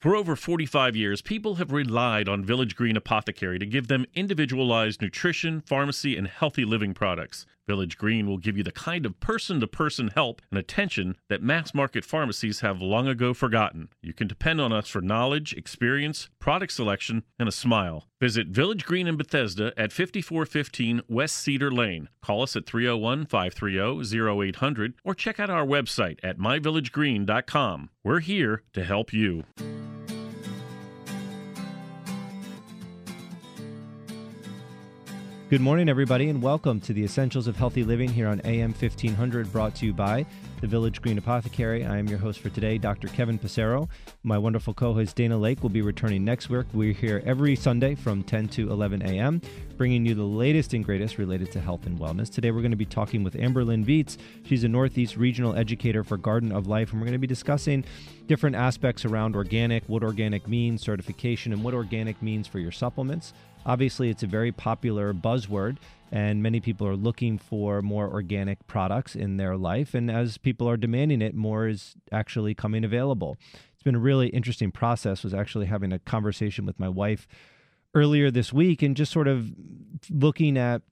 For over 45 years, people have relied on Village Green Apothecary to give them individualized nutrition, pharmacy, and healthy living products. Village Green will give you the kind of person to person help and attention that mass market pharmacies have long ago forgotten. You can depend on us for knowledge, experience, product selection, and a smile. Visit Village Green in Bethesda at 5415 West Cedar Lane. Call us at 301 530 0800 or check out our website at myvillagegreen.com. We're here to help you. Good morning, everybody, and welcome to the Essentials of Healthy Living here on AM 1500, brought to you by the Village Green Apothecary. I am your host for today, Dr. Kevin Passero. My wonderful co host Dana Lake will be returning next week. We're here every Sunday from 10 to 11 a.m., bringing you the latest and greatest related to health and wellness. Today, we're going to be talking with Amber Lynn Viets. She's a Northeast Regional Educator for Garden of Life, and we're going to be discussing different aspects around organic, what organic means, certification, and what organic means for your supplements. Obviously, it's a very popular buzzword, and many people are looking for more organic products in their life. And as people are demanding it, more is actually coming available. It's been a really interesting process. Was actually having a conversation with my wife earlier this week, and just sort of looking at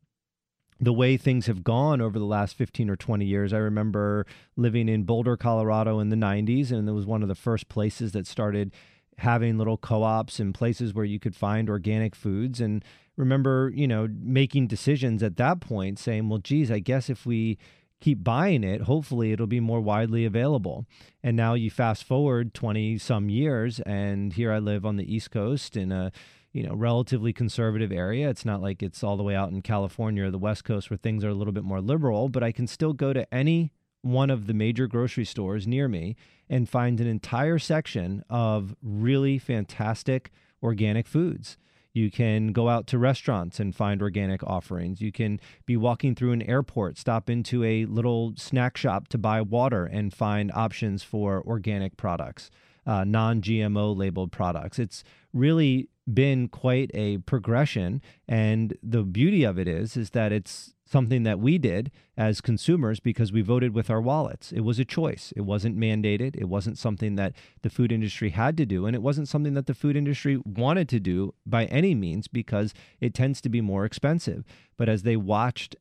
the way things have gone over the last 15 or 20 years. I remember living in Boulder, Colorado in the 90s, and it was one of the first places that started having little co-ops and places where you could find organic foods and remember you know making decisions at that point saying well geez i guess if we keep buying it hopefully it'll be more widely available. And now you fast forward 20 some years and here i live on the east coast in a you know relatively conservative area. It's not like it's all the way out in california or the west coast where things are a little bit more liberal but i can still go to any one of the major grocery stores near me and find an entire section of really fantastic organic foods. You can go out to restaurants and find organic offerings. You can be walking through an airport, stop into a little snack shop to buy water and find options for organic products, uh, non GMO labeled products. It's really been quite a progression. And the beauty of it is, is that it's something that we did as consumers because we voted with our wallets. It was a choice. It wasn't mandated. It wasn't something that the food industry had to do. And it wasn't something that the food industry wanted to do by any means because it tends to be more expensive. But as they watched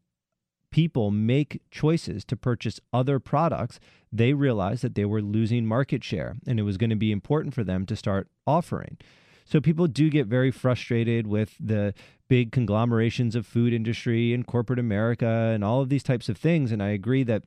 people make choices to purchase other products, they realized that they were losing market share and it was going to be important for them to start offering. So people do get very frustrated with the big conglomerations of food industry and corporate America and all of these types of things. And I agree that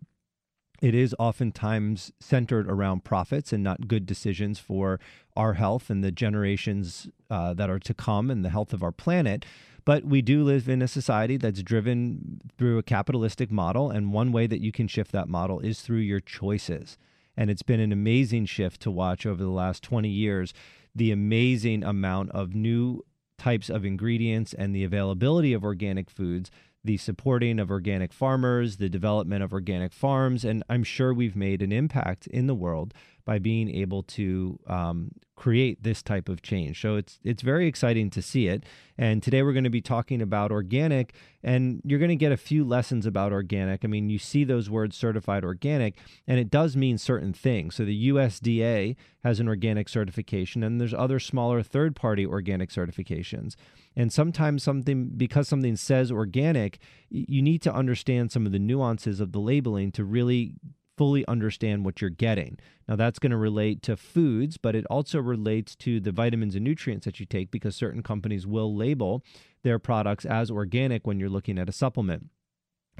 it is oftentimes centered around profits and not good decisions for our health and the generations uh, that are to come and the health of our planet. But we do live in a society that's driven through a capitalistic model. And one way that you can shift that model is through your choices. And it's been an amazing shift to watch over the last 20 years the amazing amount of new types of ingredients and the availability of organic foods, the supporting of organic farmers, the development of organic farms. And I'm sure we've made an impact in the world by being able to um, create this type of change. So it's it's very exciting to see it. And today we're going to be talking about organic, and you're going to get a few lessons about organic. I mean, you see those words certified organic, and it does mean certain things. So the USDA has an organic certification, and there's other smaller third-party organic certifications. And sometimes something because something says organic, you need to understand some of the nuances of the labeling to really fully understand what you're getting. Now, that's going to relate to foods, but it also relates to the vitamins and nutrients that you take because certain companies will label their products as organic when you're looking at a supplement.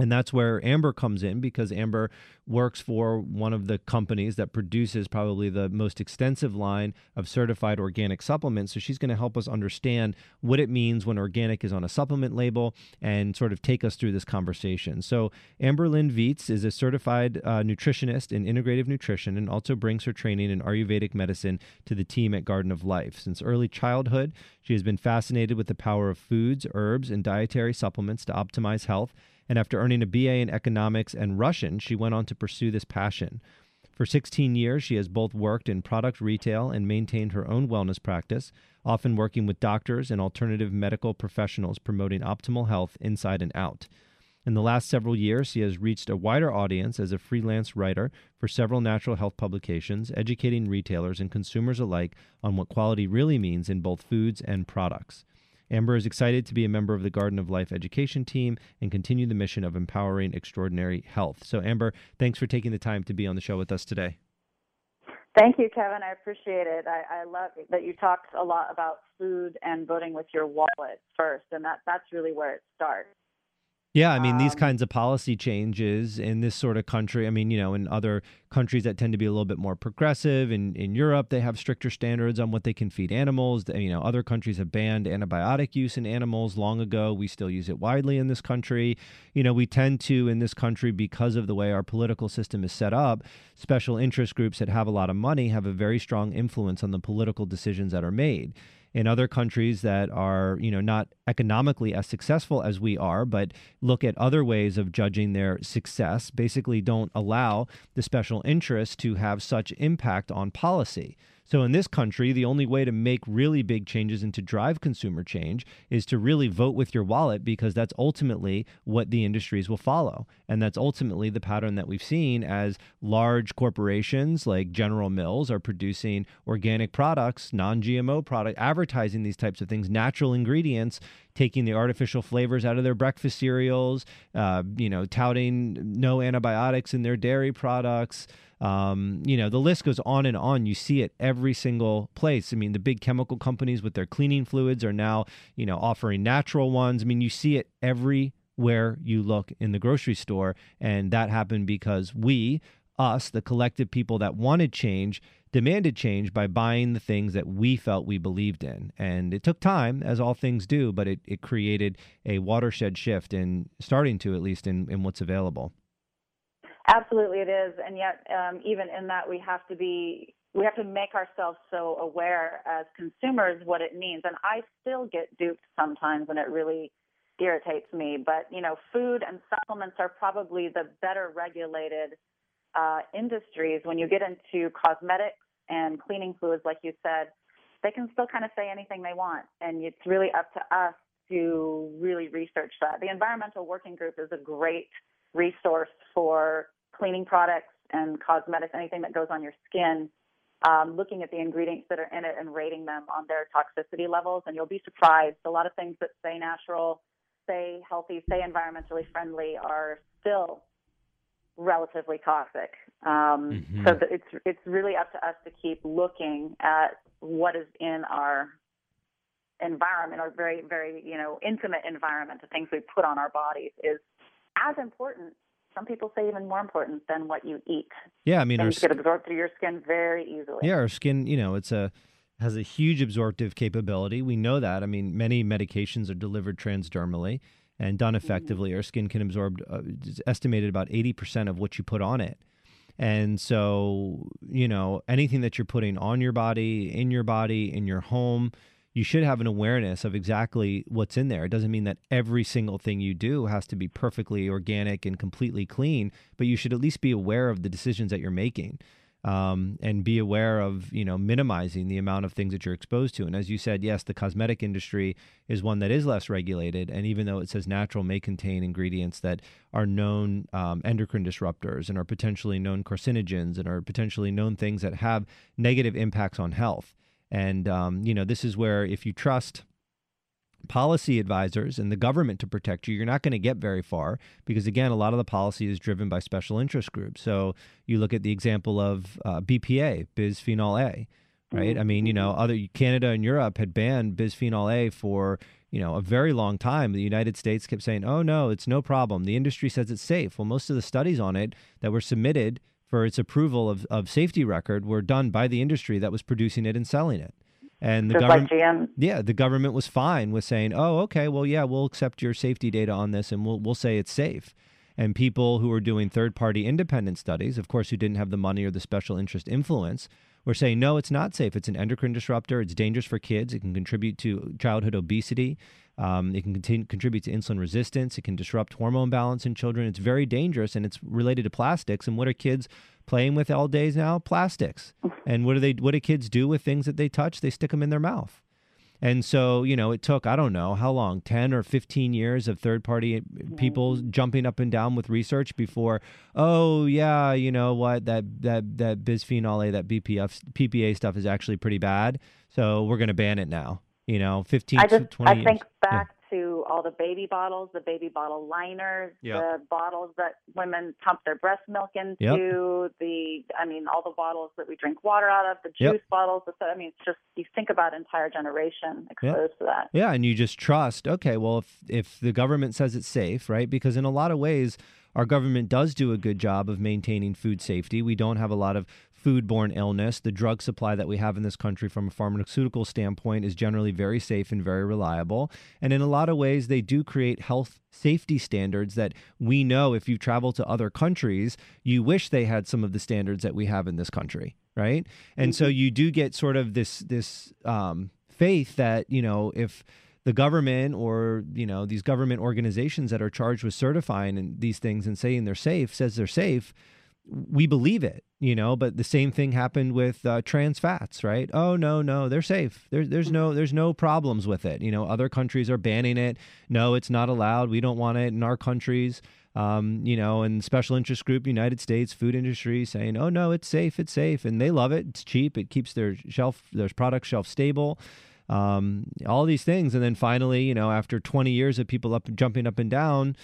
And that's where Amber comes in because Amber works for one of the companies that produces probably the most extensive line of certified organic supplements. So she's going to help us understand what it means when organic is on a supplement label and sort of take us through this conversation. So Amber Lynn Viets is a certified uh, nutritionist in integrative nutrition and also brings her training in Ayurvedic medicine to the team at Garden of Life. Since early childhood, she has been fascinated with the power of foods, herbs, and dietary supplements to optimize health and after earning a BA in economics and Russian, she went on to pursue this passion. For 16 years, she has both worked in product retail and maintained her own wellness practice, often working with doctors and alternative medical professionals promoting optimal health inside and out. In the last several years, he has reached a wider audience as a freelance writer for several natural health publications, educating retailers and consumers alike on what quality really means in both foods and products. Amber is excited to be a member of the Garden of Life education team and continue the mission of empowering extraordinary health. So, Amber, thanks for taking the time to be on the show with us today. Thank you, Kevin. I appreciate it. I, I love that you talked a lot about food and voting with your wallet first, and that that's really where it starts. Yeah, I mean, these um, kinds of policy changes in this sort of country, I mean, you know, in other countries that tend to be a little bit more progressive, in, in Europe, they have stricter standards on what they can feed animals. You know, other countries have banned antibiotic use in animals long ago. We still use it widely in this country. You know, we tend to, in this country, because of the way our political system is set up, special interest groups that have a lot of money have a very strong influence on the political decisions that are made in other countries that are, you know, not economically as successful as we are, but look at other ways of judging their success, basically don't allow the special interests to have such impact on policy. So, in this country, the only way to make really big changes and to drive consumer change is to really vote with your wallet because that's ultimately what the industries will follow. And that's ultimately the pattern that we've seen as large corporations like General Mills are producing organic products, non GMO product, advertising these types of things, natural ingredients taking the artificial flavors out of their breakfast cereals, uh, you know, touting no antibiotics in their dairy products. Um, you know, the list goes on and on. You see it every single place. I mean, the big chemical companies with their cleaning fluids are now, you know, offering natural ones. I mean, you see it everywhere you look in the grocery store. And that happened because we, us, the collective people that wanted change, demanded change by buying the things that we felt we believed in. And it took time, as all things do, but it, it created a watershed shift in starting to, at least, in, in what's available. Absolutely, it is, and yet um, even in that, we have to be we have to make ourselves so aware as consumers what it means. And I still get duped sometimes, and it really irritates me. But you know, food and supplements are probably the better regulated uh, industries. When you get into cosmetics and cleaning fluids, like you said, they can still kind of say anything they want, and it's really up to us to really research that. The Environmental Working Group is a great resource for cleaning products and cosmetics, anything that goes on your skin, um, looking at the ingredients that are in it and rating them on their toxicity levels. And you'll be surprised. A lot of things that say natural, say healthy, say environmentally friendly are still relatively toxic. Um, mm-hmm. So it's it's really up to us to keep looking at what is in our environment, our very very you know intimate environment, the things we put on our bodies is as important. Some people say even more important than what you eat. Yeah, I mean, and it get absorbed through your skin very easily. Yeah, our skin, you know, it's a has a huge absorptive capability. We know that. I mean, many medications are delivered transdermally and done mm-hmm. effectively. Mm-hmm. Our skin can absorb uh, estimated about 80% of what you put on it. And so, you know, anything that you're putting on your body, in your body, in your home, you should have an awareness of exactly what's in there. It doesn't mean that every single thing you do has to be perfectly organic and completely clean, but you should at least be aware of the decisions that you're making. Um, and be aware of you know minimizing the amount of things that you're exposed to. And as you said, yes, the cosmetic industry is one that is less regulated, and even though it says natural may contain ingredients that are known um, endocrine disruptors and are potentially known carcinogens and are potentially known things that have negative impacts on health. And, um, you know, this is where if you trust policy advisors and the government to protect you, you're not going to get very far because, again, a lot of the policy is driven by special interest groups. So you look at the example of uh, BPA, bisphenol A, right? I mean, you know, other Canada and Europe had banned bisphenol A for you know a very long time. The United States kept saying, "Oh no, it's no problem. The industry says it's safe." Well, most of the studies on it that were submitted for its approval of, of safety record were done by the industry that was producing it and selling it. And the Just government, like yeah, the government was fine with saying, "Oh, okay, well, yeah, we'll accept your safety data on this, and we'll we'll say it's safe." And people who were doing third-party independent studies, of course, who didn't have the money or the special interest influence, were saying, "No, it's not safe. It's an endocrine disruptor. It's dangerous for kids. It can contribute to childhood obesity. Um, it can continue, contribute to insulin resistance. It can disrupt hormone balance in children. It's very dangerous, and it's related to plastics. And what are kids playing with all days now? Plastics. And what do they? What do kids do with things that they touch? They stick them in their mouth. And so, you know, it took, I don't know how long, 10 or 15 years of third party people jumping up and down with research before, oh, yeah, you know what, that, that, that bisphenol A, that BPF, PPA stuff is actually pretty bad. So we're going to ban it now. You know, 15, I just, 20 I years. think back to all the baby bottles, the baby bottle liners, Yep. the bottles that women pump their breast milk into, the I mean, all the bottles that we drink water out of, the Yep. juice bottles. The, I mean, it's just you think about entire generation exposed to that. Yeah, and you just trust. Okay, well, if if the government says it's safe, right? Because in a lot of ways, our government does do a good job of maintaining food safety. We don't have a lot of foodborne illness. The drug supply that we have in this country, from a pharmaceutical standpoint, is generally very safe and very reliable. And in a lot of ways, they do create health safety standards that we know if you travel to other countries, you wish they had some of the standards that we have in this country, right? And so you do get sort of this this um, faith that you know if the government or you know these government organizations that are charged with certifying and these things and saying they're safe says they're safe we believe it you know but the same thing happened with uh, trans fats right? Oh no no they're safe. There, there's no there's no problems with it. You know other countries are banning it. No it's not allowed. We don't want it in our countries. Um, you know and special interest group united states food industry saying oh no it's safe it's safe and they love it. It's cheap. It keeps their shelf their product shelf stable. Um, all these things. And then finally, you know, after 20 years of people up jumping up and down,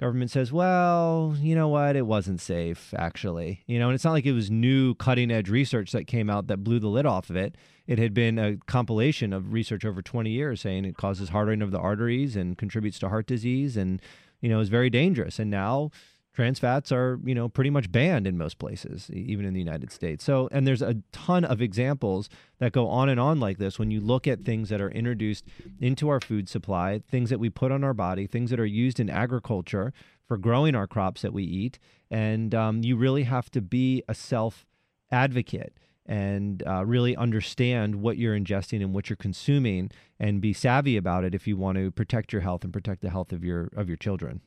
government says, well, you know what? It wasn't safe, actually. You know, and it's not like it was new cutting edge research that came out that blew the lid off of it. It had been a compilation of research over 20 years saying it causes hardening of the arteries and contributes to heart disease and, you know, is very dangerous. And now, trans fats are you know pretty much banned in most places even in the united states. So and there's a ton of examples that go on and on like this when you look at things that are introduced into our food supply things that we put on our body things that are used in agriculture for growing our crops that we eat. And um, you really have to be a self advocate and uh, really understand what you're ingesting and what you're consuming and be savvy about it if you want to protect your health and protect the health of your of your children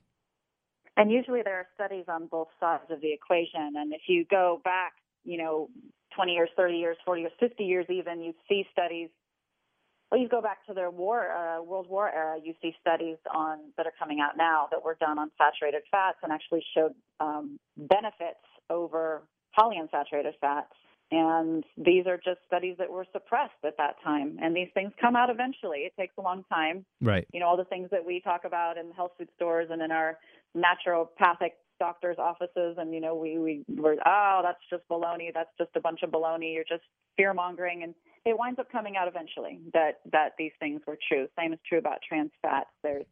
And usually there are studies on both sides of the equation. And if you go back, you know, 20 years, 30 years, 40 years, 50 years even, you see studies. Well, you go back to the war, uh, World War era, you see studies on that are coming out now that were done on saturated fats and actually showed um, benefits over polyunsaturated fats. And these are just studies that were suppressed at that time. And these things come out eventually. It takes a long time right you know all the things that we talk about in health food stores and in our naturopathic doctors' offices, and you know we we were oh that's just baloney, that's just a bunch of baloney, you're just fear mongering, and it winds up coming out eventually that that these things were true. Same is true about trans fats. There's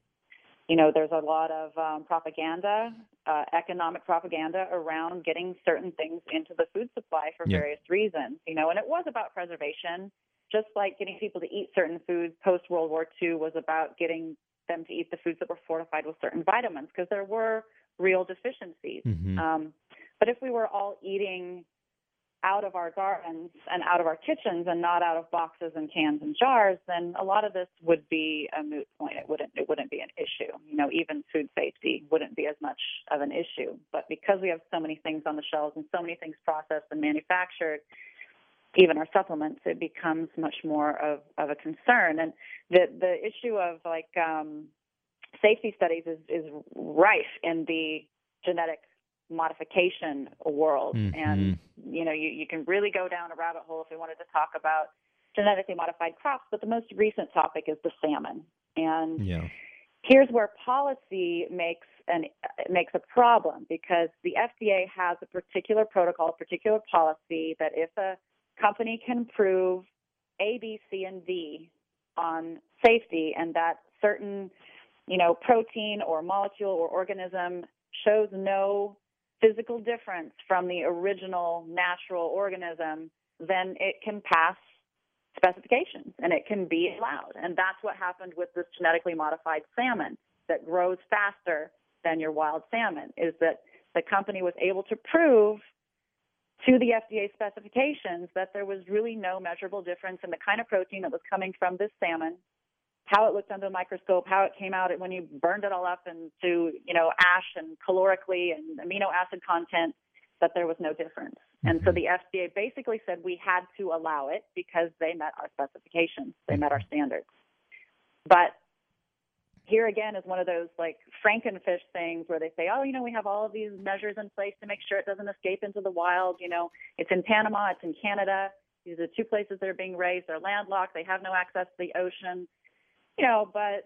you know there's a lot of um, propaganda, uh, economic propaganda around getting certain things into the food supply for Yeah. various reasons. You know, and it was about preservation just like getting people to eat certain foods post World War II was about getting them to eat the foods that were fortified with certain vitamins because there were real deficiencies. Mhm. Um, but if we were all eating out of our gardens and out of our kitchens and not out of boxes and cans and jars, then a lot of this would be a moot point. It wouldn't it wouldn't be an issue. You know, even food safety wouldn't be as much of an issue. But because we have so many things on the shelves and so many things processed and manufactured, even our supplements, it becomes much more of, of a concern. And the the issue of like um, safety studies is, is rife in the genetic modification world. Mhm. And you know, you, you can really go down a rabbit hole if we wanted to talk about genetically modified crops. But the most recent topic is the salmon. And yeah here's where policy makes an makes a problem because the FDA has a particular protocol, a particular policy that if a company can prove A, B, C, and D on safety, and that certain you know protein or molecule or organism shows no physical difference from the original natural organism, then it can pass specifications and it can be allowed. And that's what happened with this genetically modified salmon that grows faster than your wild salmon is that the company was able to prove to the FDA specifications that there was really no measurable difference in the kind of protein that was coming from this salmon, how it looked under the microscope, how it came out when you burned it all up into, you know, ash and calorically and amino acid content, that there was no difference. And so mm-hmm. the FDA basically said we had to allow it because they met our specifications, they met our mm-hmm. standards. But here again is one of those like Frankenfish things where they say, oh, you know, we have all of these measures in place to make sure it doesn't escape into the wild. You know, it's in Panama, it's in Canada. These are two places that are being raised. They're landlocked. They have no access to the ocean. You know, but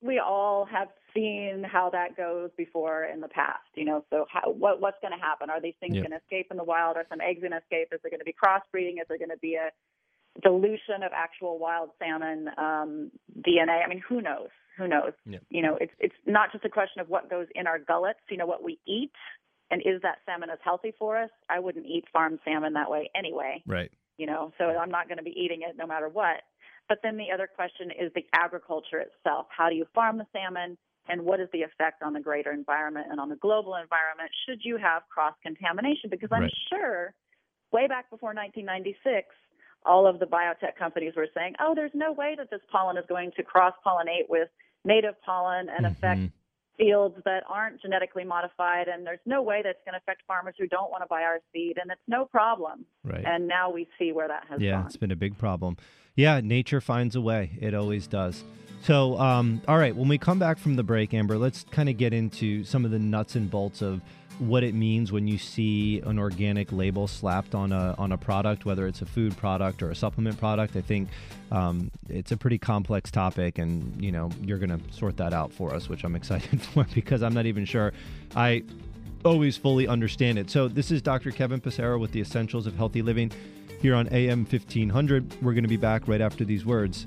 we all have seen how that goes before in the past. You know, so how, what what's going to happen? Are these things Yep. going to escape in the wild? Are some eggs going to escape? Is there going to be crossbreeding? Is there going to be a dilution of actual wild salmon um, DNA? I mean, who knows? Who knows? Yep. You know, it's it's not just a question of what goes in our gullets. You know, what we eat, and is that salmon as healthy for us? I wouldn't eat farmed salmon that way anyway Right. you know, so I'm not going to be eating it no matter what. But then the other question is the agriculture itself. How do you farm the salmon? And what is the effect on the greater environment and on the global environment should you have cross contamination? Because I'm Right. sure way back before 1996, all of the biotech companies were saying, oh, there's no way that this pollen is going to cross pollinate with native pollen and affect Mhm. fields that aren't genetically modified. And there's no way that's going to affect farmers who don't want to buy our seed. And it's no problem. Right. And now we see where that has yeah, gone. it's been a big problem. Yeah, nature finds a way. It always does. So, um, all right, when we come back from the break, Amber, let's kind of get into some of the nuts and bolts of what it means when you see an organic label slapped on a on a product, whether it's a food product or a supplement product. I think um, it's a pretty complex topic, and you know you're going to sort that out for us, which I'm excited for because I'm not even sure I always fully understand it. So this is Dr. Kevin Passero with the Essentials of Healthy Living here on AM 1500. We're going to be back right after these words.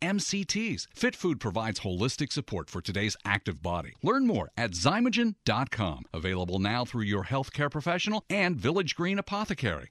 MCTs. Fit Food provides holistic support for today's active body. Learn more at zymogen.com. Available now through your healthcare professional and Village Green Apothecary.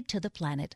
to the planet,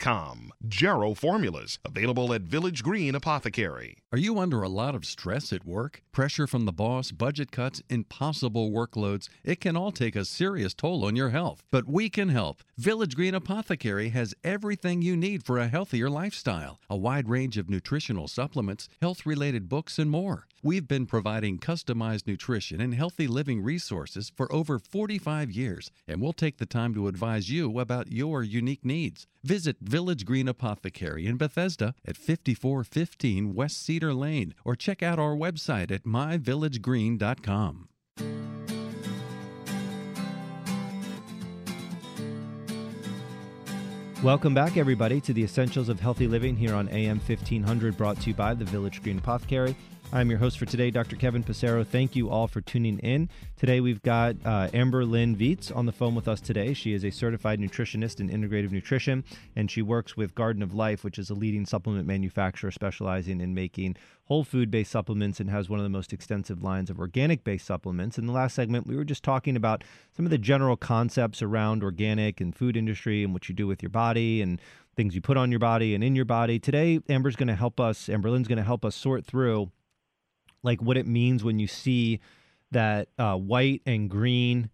Jarrow Formulas, available at Village Green Apothecary. Are you under a lot of stress at work? Pressure from the boss, budget cuts, impossible workloads? It can all take a serious toll on your health. But we can help. Village Green Apothecary has everything you need for a healthier lifestyle a wide range of nutritional supplements, health related books, and more. We've been providing customized nutrition and healthy living resources for over 45 years, and we'll take the time to advise you about your unique needs. Visit Village Green Apothecary in Bethesda at 5415 West Cedar Lane or check out our website at myvillagegreen.com. Welcome back, everybody, to the Essentials of Healthy Living here on AM 1500, brought to you by the Village Green Apothecary. I'm your host for today, Dr. Kevin Passero. Thank you all for tuning in. Today we've got uh, Amber Lynn Viets on the phone with us today. She is a certified nutritionist in integrative nutrition, and she works with Garden of Life, which is a leading supplement manufacturer specializing in making whole food based supplements and has one of the most extensive lines of organic based supplements. In the last segment, we were just talking about some of the general concepts around organic and food industry and what you do with your body and things you put on your body and in your body. Today, Amber's going to help us, Amber Lynn's going to help us sort through like what it means when you see that uh, white and green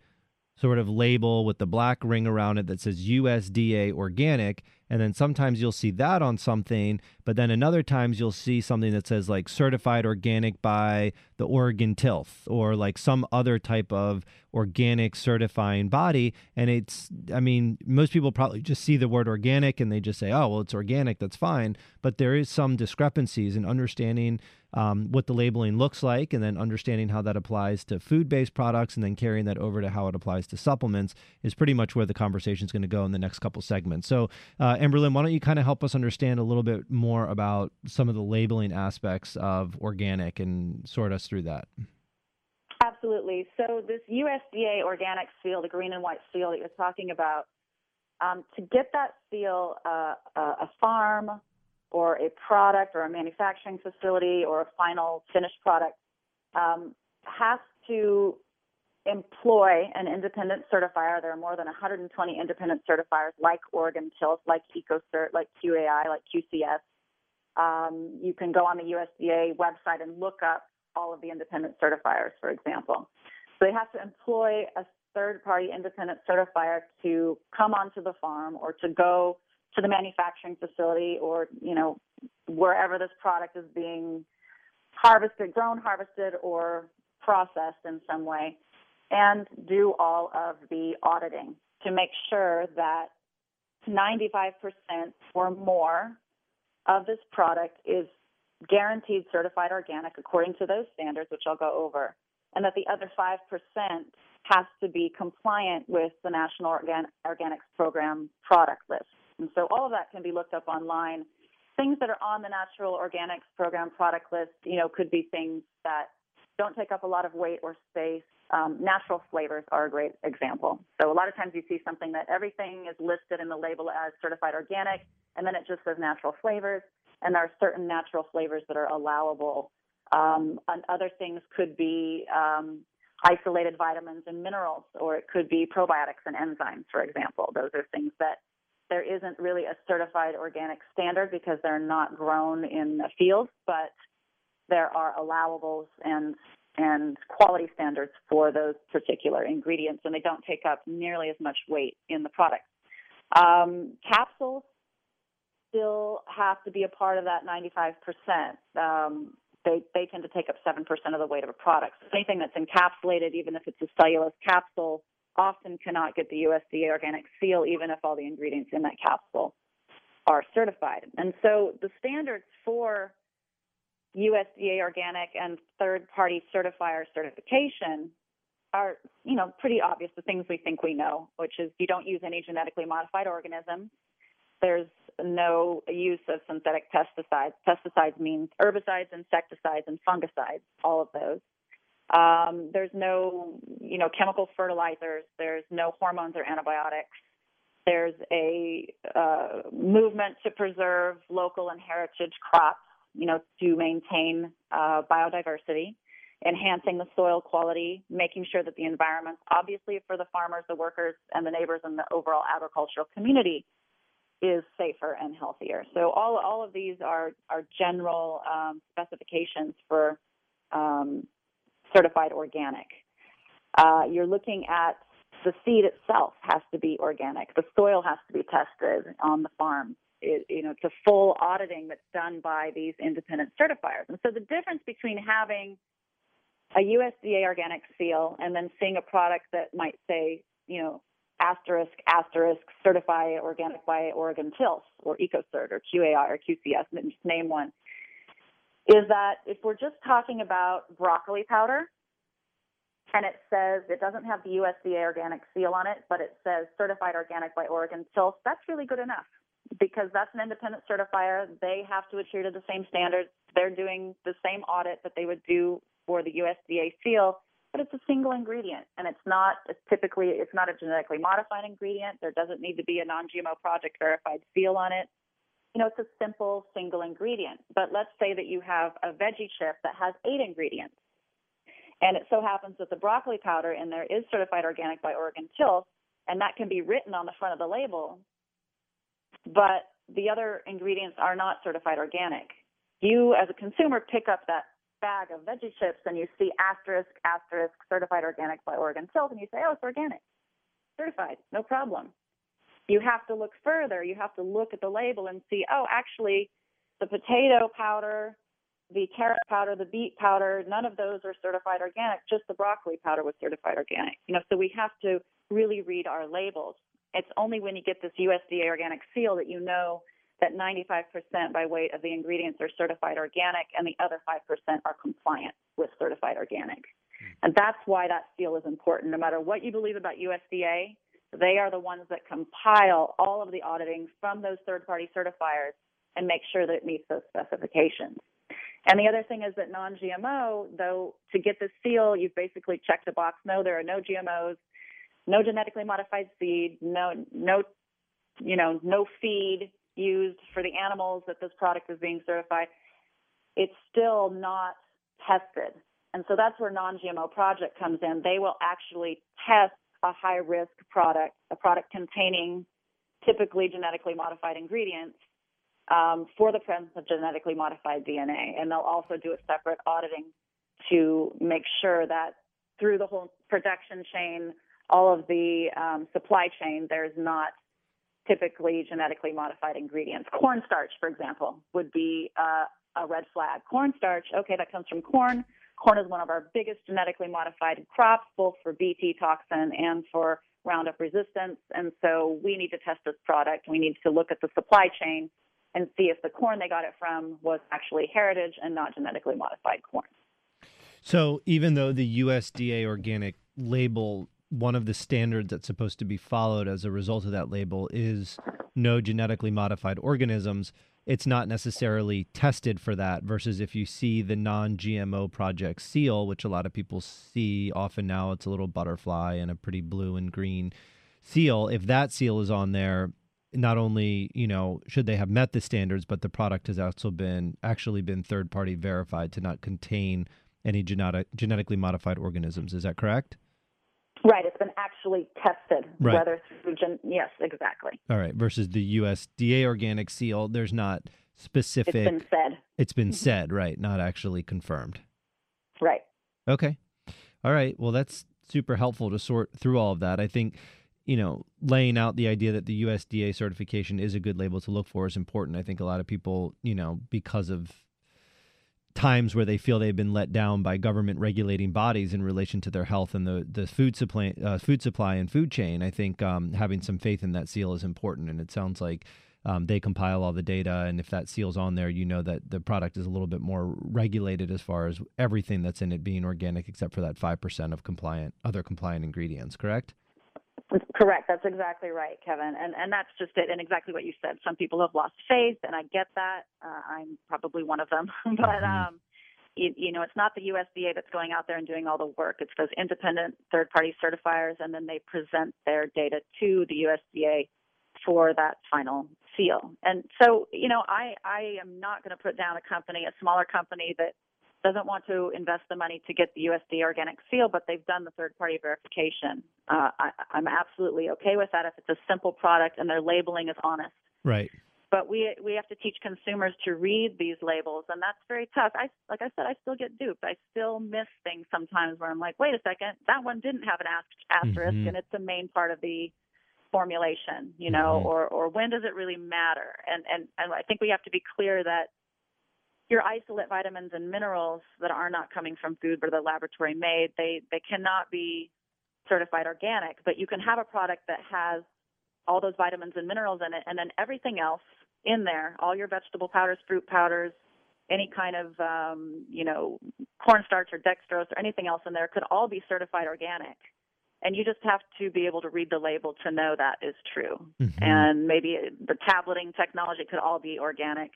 sort of label with the black ring around it that says USDA organic. And then sometimes you'll see that on something, but then another times you'll see something that says like certified organic by the Oregon Tilth or like some other type of organic certifying body. And it's, I mean, most people probably just see the word organic and they just say, oh, well, it's organic, that's fine. But there is some discrepancies in understanding um, what the labeling looks like and then understanding how that applies to food based products and then carrying that over to how it applies to supplements is pretty much where the conversation is going to go in the next couple segments. So, uh, why don't you kind of help us understand a little bit more about some of the labeling aspects of organic and sort us through that? Absolutely. So, this USDA organic seal, the green and white seal that you're talking about, um, to get that seal, uh, a farm or a product or a manufacturing facility or a final finished product um, has to employ an independent certifier. There are more than 120 independent certifiers like Oregon Tilth, like EcoCert, like QAI, like QCS. Um, you can go on the USDA website and look up all of the independent certifiers, for example. So they have to employ a third party independent certifier to come onto the farm or to go to the manufacturing facility or, you know, wherever this product is being harvested, grown, harvested, or processed in some way, and do all of the auditing to make sure that 95% or more of this product is guaranteed certified organic according to those standards, which I'll go over, and that the other 5% has to be compliant with the National Organ- Organics Program product list. And so all of that can be looked up online. Things that are on the Natural Organics Program product list, you know, could be things that don't take up a lot of weight or space. Um, natural flavors are a great example. So a lot of times you see something that everything is listed in the label as certified organic, and then it just says natural flavors. And there are certain natural flavors that are allowable. Um, and other things could be um, isolated vitamins and minerals, or it could be probiotics and enzymes, for example. Those are things that there isn't really a certified organic standard because they're not grown in a field, but there are allowables and and quality standards for those particular ingredients, and they don't take up nearly as much weight in the product. Um, capsules still have to be a part of that 95%. Um, they, they tend to take up 7% of the weight of a product. So anything that's encapsulated, even if it's a cellulose capsule, often cannot get the USDA organic seal, even if all the ingredients in that capsule are certified. And so the standards for USDA organic and third party certifier certification are, you know, pretty obvious, the things we think we know, which is you don't use any genetically modified organisms. There's no use of synthetic pesticides. Pesticides means herbicides, insecticides, and fungicides, all of those. Um, there's no, you know, chemical fertilizers. There's no hormones or antibiotics. There's a uh, movement to preserve local and heritage crops, you know, to maintain uh, biodiversity, enhancing the soil quality, making sure that the environment, obviously for the farmers, the workers, and the neighbors and the overall agricultural community, is safer and healthier. So all all of these are are general um, specifications for um, certified organic. Uh, you're looking at the seed itself has to be organic. The soil has to be tested on the farm. It, you know, it's a full auditing that's done by these independent certifiers. And so the difference between having a USDA organic seal and then seeing a product that might say, you know, asterisk, asterisk, certify organic by Oregon Tilth or EcoCert or QAI or QCS, and just name one, is that if we're just talking about broccoli powder and it says it doesn't have the USDA organic seal on it, but it says certified organic by Oregon Tilth, that's really good enough. because that's an independent certifier. They have to adhere to the same standards. They're doing the same audit that they would do for the USDA seal, but it's a single ingredient and it's not it's typically it's not a genetically modified ingredient. There doesn't need to be a non-GMO project verified seal on it. You know, it's a simple single ingredient. But let's say that you have a veggie chip that has eight ingredients. And it so happens that the broccoli powder in there is certified organic by Oregon Tilth, and that can be written on the front of the label but the other ingredients are not certified organic. You, as a consumer, pick up that bag of veggie chips and you see asterisk, asterisk, certified organic by Oregon Tilth, and you say, oh, it's organic, certified, no problem. You have to look further. You have to look at the label and see, oh, actually, the potato powder, the carrot powder, the beet powder, none of those are certified organic. Just the broccoli powder was certified organic. You know, so we have to really read our labels. It's only when you get this USDA organic seal that you know that 95% by weight of the ingredients are certified organic and the other 5% are compliant with certified organic. Hmm. And that's why that seal is important. No matter what you believe about USDA, they are the ones that compile all of the auditing from those third party certifiers and make sure that it meets those specifications. And the other thing is that non GMO, though, to get the seal, you've basically checked the box no, there are no GMOs, no genetically modified seed, no no you know no feed used for the animals that this product is being certified. It's still not tested, and so that's where non-GMO project comes in. They will actually test a high-risk product, a product containing typically genetically modified ingredients um, for the presence of genetically modified DNA, and they'll also do a separate auditing to make sure that through the whole production chain all of the um, supply chain, there's not typically genetically modified ingredients. Cornstarch, for example, would be uh, a red flag. Cornstarch, okay, that comes from corn. Corn is one of our biggest genetically modified crops, both for Bt toxin and for Roundup resistance. And so we need to test this product. We need to look at the supply chain and see if the corn they got it from was actually heritage and not genetically modified corn. So even though the USDA organic label one of the standards that's supposed to be followed as a result of that label is no genetically modified organisms. It's not necessarily tested for that, versus if you see the non GMO project seal, which a lot of people see often now, it's a little butterfly and a pretty blue and green seal. If that seal is on there, not only you know should they have met the standards, but the product has also been actually been third party verified to not contain any genetic genetically modified organisms. Is that correct? Right, it's been actually tested. Right. Whether through gen- yes, exactly. All right. Versus the USDA organic seal, there's not specific. It's been said. It's been mm-hmm. said, right? Not actually confirmed. Right. Okay. All right. Well, that's super helpful to sort through all of that. I think you know, laying out the idea that the USDA certification is a good label to look for is important. I think a lot of people, you know, because of times where they feel they've been let down by government regulating bodies in relation to their health and the the food supply uh, food supply and food chain. I think um, having some faith in that seal is important, and it sounds like. Um, they compile all the data, and if that seal's on there, you know that the product is a little bit more regulated as far as everything that's in it being organic, except for that five percent of compliant other compliant ingredients. Correct? Correct. That's exactly right, Kevin. And and that's just it. And exactly what you said. Some people have lost faith, and I get that. Uh, I'm probably one of them. but mm-hmm. um, you, you know, it's not the USDA that's going out there and doing all the work. It's those independent third-party certifiers, and then they present their data to the USDA for that final seal. And so, you know, I I am not going to put down a company, a smaller company that doesn't want to invest the money to get the USDA organic seal, but they've done the third party verification. Uh, I, I'm absolutely okay with that if it's a simple product and their labeling is honest. Right. But we we have to teach consumers to read these labels, and that's very tough. I like I said, I still get duped. I still miss things sometimes where I'm like, wait a second, that one didn't have an asterisk, mm-hmm. and it's the main part of the formulation, you know, mm-hmm. or or when does it really matter? And and and I think we have to be clear that your isolate vitamins and minerals that are not coming from food but are laboratory made, they, they cannot be certified organic, but you can have a product that has all those vitamins and minerals in it and then everything else in there, all your vegetable powders, fruit powders, any kind of um, you know cornstarch or dextrose or anything else in there could all be certified organic. and you just have to be able to read the label to know that is true. Mhm. And maybe the tableting technology could all be organic.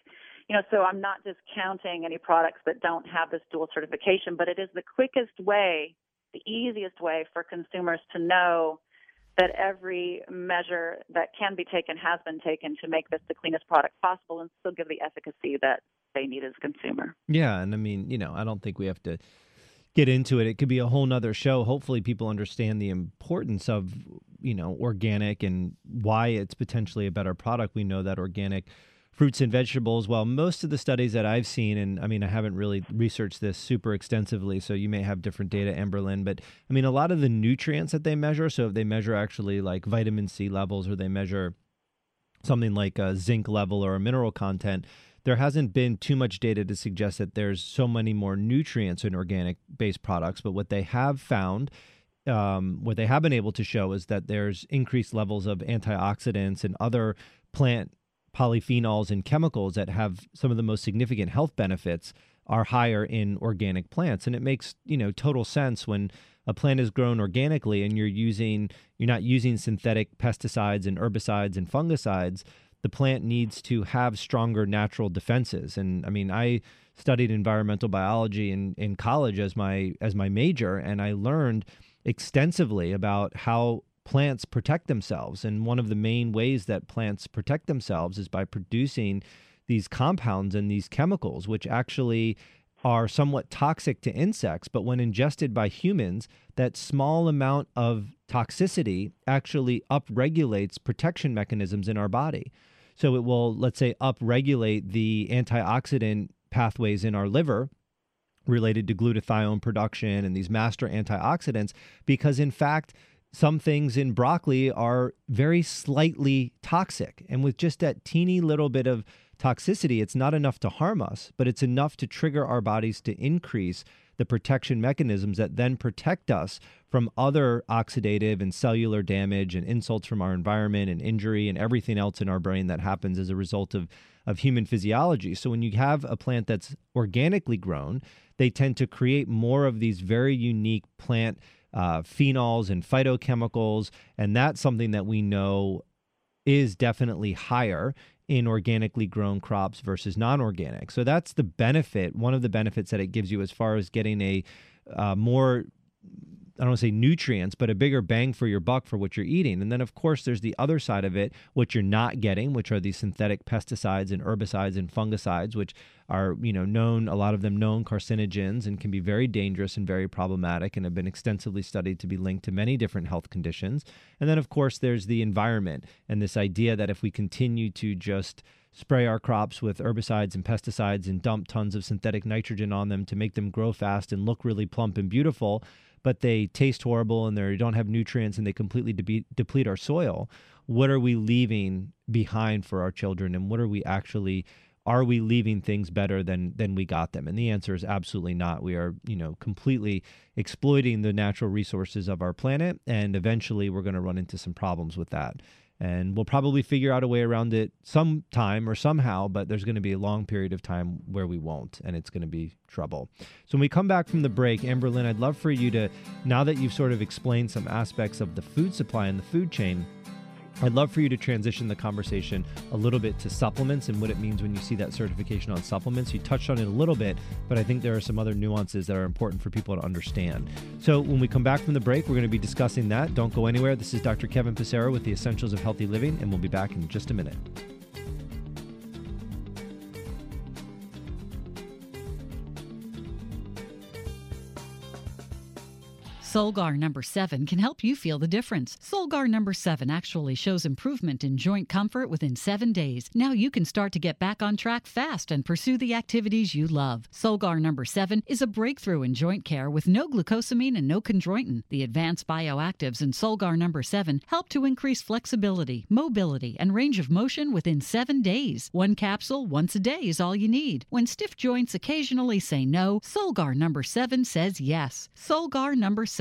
You know, so I'm not discounting any products that don't have this dual certification, but it is the quickest way, the easiest way for consumers to know that every measure that can be taken has been taken to make this the cleanest product possible and still give the efficacy that they need as a consumer. Yeah, and I mean, you know, I don't think we have to get into it. It could be a whole nother show. Hopefully people understand the importance of, you know, organic and why it's potentially a better product. We know that organic fruits and vegetables, well, most of the studies that I've seen, and I mean, I haven't really researched this super extensively, so you may have different data, Amberlynn, but I mean, a lot of the nutrients that they measure, so if they measure actually like vitamin C levels or they measure something like a zinc level or a mineral content, there hasn't been too much data to suggest that there's so many more nutrients in organic based products. But what they have found, um, what they have been able to show is that there's increased levels of antioxidants and other plant polyphenols and chemicals that have some of the most significant health benefits are higher in organic plants and it makes you know total sense when a plant is grown organically and you're using you're not using synthetic pesticides and herbicides and fungicides the plant needs to have stronger natural defenses. And I mean, I studied environmental biology in, in college as my as my major, and I learned extensively about how plants protect themselves. And one of the main ways that plants protect themselves is by producing these compounds and these chemicals, which actually are somewhat toxic to insects, but when ingested by humans, that small amount of toxicity actually upregulates protection mechanisms in our body. So it will, let's say, upregulate the antioxidant pathways in our liver related to glutathione production and these master antioxidants, because in fact, some things in broccoli are very slightly toxic. And with just that teeny little bit of toxicity, it's not enough to harm us, but it's enough to trigger our bodies to increase the protection mechanisms that then protect us from other oxidative and cellular damage and insults from our environment and injury and everything else in our brain that happens as a result of, of human physiology. So, when you have a plant that's organically grown, they tend to create more of these very unique plant uh, phenols and phytochemicals. And that's something that we know is definitely higher in organically grown crops versus non-organic. So that's the benefit, one of the benefits that it gives you as far as getting a uh, more I don't want to say nutrients, but a bigger bang for your buck for what you're eating. And then, of course, there's the other side of it, what you're not getting, which are these synthetic pesticides and herbicides and fungicides, which are, you know, known, a lot of them known carcinogens and can be very dangerous and very problematic and have been extensively studied to be linked to many different health conditions. And then, of course, there's the environment and this idea that if we continue to just spray our crops with herbicides and pesticides and dump tons of synthetic nitrogen on them to make them grow fast and look really plump and beautiful, but they taste horrible and they don't have nutrients and they completely de- deplete our soil. What are we leaving behind for our children, and what are we actually? Are we leaving things better than than we got them? And the answer is absolutely not. We are, you know, completely exploiting the natural resources of our planet, and eventually we're going to run into some problems with that and we'll probably figure out a way around it sometime or somehow but there's going to be a long period of time where we won't and it's going to be trouble. So when we come back from the break amberlynn i'd love for you to now that you've sort of explained some aspects of the food supply and the food chain I'd love for you to transition the conversation a little bit to supplements and what it means when you see that certification on supplements. You touched on it a little bit, but I think there are some other nuances that are important for people to understand. So, when we come back from the break, we're going to be discussing that. Don't go anywhere. This is Dr. Kevin Passero with the Essentials of Healthy Living, and we'll be back in just a minute. Solgar number 7 can help you feel the difference. Solgar number 7 actually shows improvement in joint comfort within 7 days. Now you can start to get back on track fast and pursue the activities you love. Solgar number 7 is a breakthrough in joint care with no glucosamine and no chondroitin. The advanced bioactives in Solgar number 7 help to increase flexibility, mobility, and range of motion within 7 days. One capsule once a day is all you need. When stiff joints occasionally say no, Solgar number 7 says yes. Solgar number 7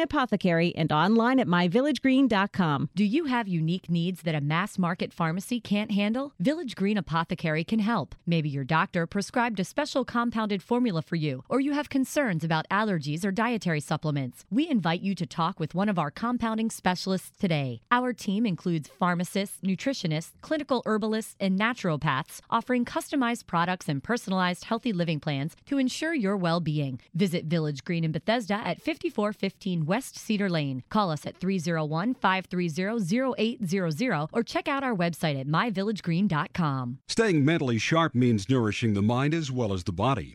Apothecary and online at myvillagegreen.com. Do you have unique needs that a mass market pharmacy can't handle? Village Green Apothecary can help. Maybe your doctor prescribed a special compounded formula for you, or you have concerns about allergies or dietary supplements. We invite you to talk with one of our compounding specialists today. Our team includes pharmacists, nutritionists, clinical herbalists, and naturopaths offering customized products and personalized healthy living plans to ensure your well being. Visit Village Green in Bethesda at 5415 West Cedar Lane. Call us at 301 530 0800 or check out our website at myvillagegreen.com. Staying mentally sharp means nourishing the mind as well as the body.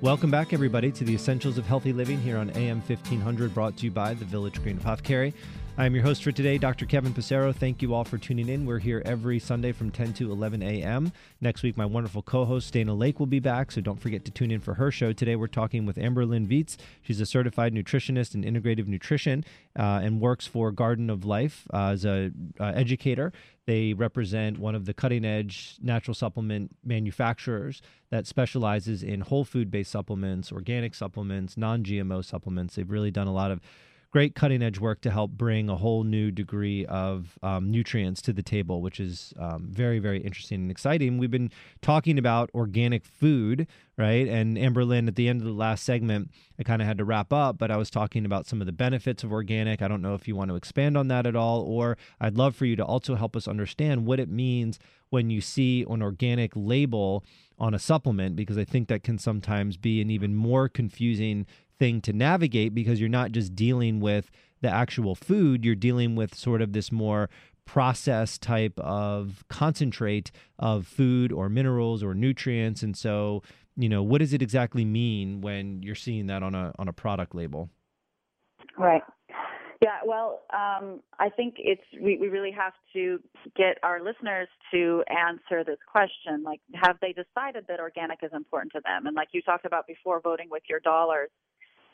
Welcome back, everybody, to the Essentials of Healthy Living here on AM 1500, brought to you by the Village Green Apothecary. I'm your host for today, Dr. Kevin Passero. Thank you all for tuning in. We're here every Sunday from 10 to 11 a.m. Next week, my wonderful co host, Dana Lake, will be back, so don't forget to tune in for her show. Today, we're talking with Amber Lynn Viets. She's a certified nutritionist in integrative nutrition uh, and works for Garden of Life uh, as an uh, educator. They represent one of the cutting edge natural supplement manufacturers that specializes in whole food based supplements, organic supplements, non GMO supplements. They've really done a lot of great cutting edge work to help bring a whole new degree of um, nutrients to the table, which is um, very, very interesting and exciting. We've been talking about organic food, right? And Amber Lynn, at the end of the last segment, I kind of had to wrap up, but I was talking about some of the benefits of organic. I don't know if you want to expand on that at all, or I'd love for you to also help us understand what it means when you see an organic label on a supplement, because I think that can sometimes be an even more confusing thing to navigate because you're not just dealing with the actual food, you're dealing with sort of this more process type of concentrate of food or minerals or nutrients. And so you know what does it exactly mean when you're seeing that on a on a product label? Right. Yeah well um, i think it's we, we really have to get our listeners to answer this question like have they decided that organic is important to them? And like you talked about before voting with your dollars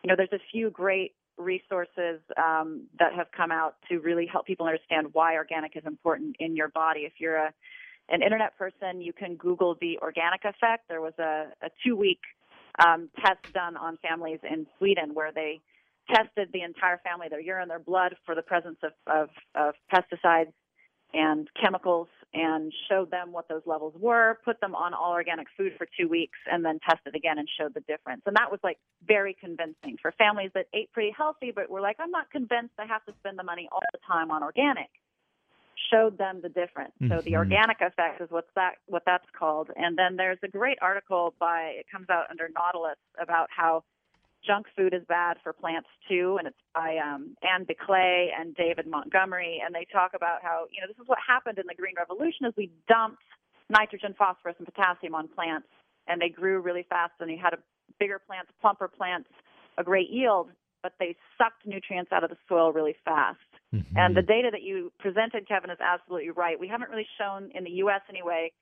you know, there's a few great resources um, that have come out to really help people understand why organic is important in your body. If you're a an internet person, you can Google the organic effect. There was a, a two week um, test done on families in Sweden where they tested the entire family, their urine, their blood, for the presence of, of, of pesticides and chemicals and showed them what those levels were, put them on all organic food for two weeks, and then tested again and showed the difference. And that was like very convincing for families that ate pretty healthy, but were like, I'm not convinced I have to spend the money all the time on organic. Showed them the difference. Mm-hmm. So the mm-hmm. organic effect is what's that what that's called. And then there's a great article by it comes out under Nautilus about how Junk Food is Bad for Plants Too, and it's by um, Anne Biklé and David Montgomery, and they talk about how you know this is what happened in the Green Revolution is we dumped nitrogen, phosphorus, and potassium on plants, and they grew really fast, and you had a bigger plants, plumper plants, a great yield, but they sucked nutrients out of the soil really fast. Mm-hmm. And the data that you presented, Kevin, is absolutely right. We haven't really shown in the U.S. anyway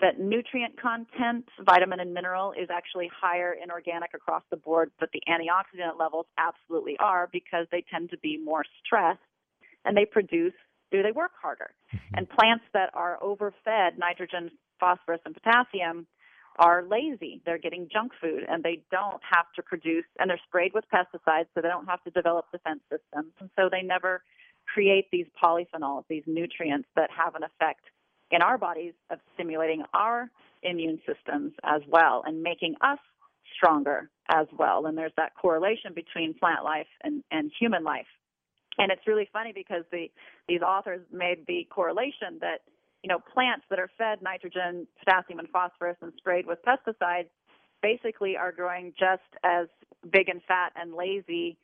that nutrient content, vitamin and mineral, is actually higher in organic across the board, but the antioxidant levels absolutely are because they tend to be more stressed and they produce, do they work harder? Mm-hmm. And plants that are overfed nitrogen, phosphorus, and potassium are lazy. They're getting junk food and they don't have to produce, and they're sprayed with pesticides, so they don't have to develop defense systems. And so they never create these polyphenols, these nutrients that have an effect in our bodies of stimulating our immune systems as well and making us stronger as well. And there's that correlation between plant life and, and human life. And it's really funny because the these authors made the correlation that you know plants that are fed nitrogen, potassium, and phosphorus and sprayed with pesticides basically are growing just as big and fat and lazy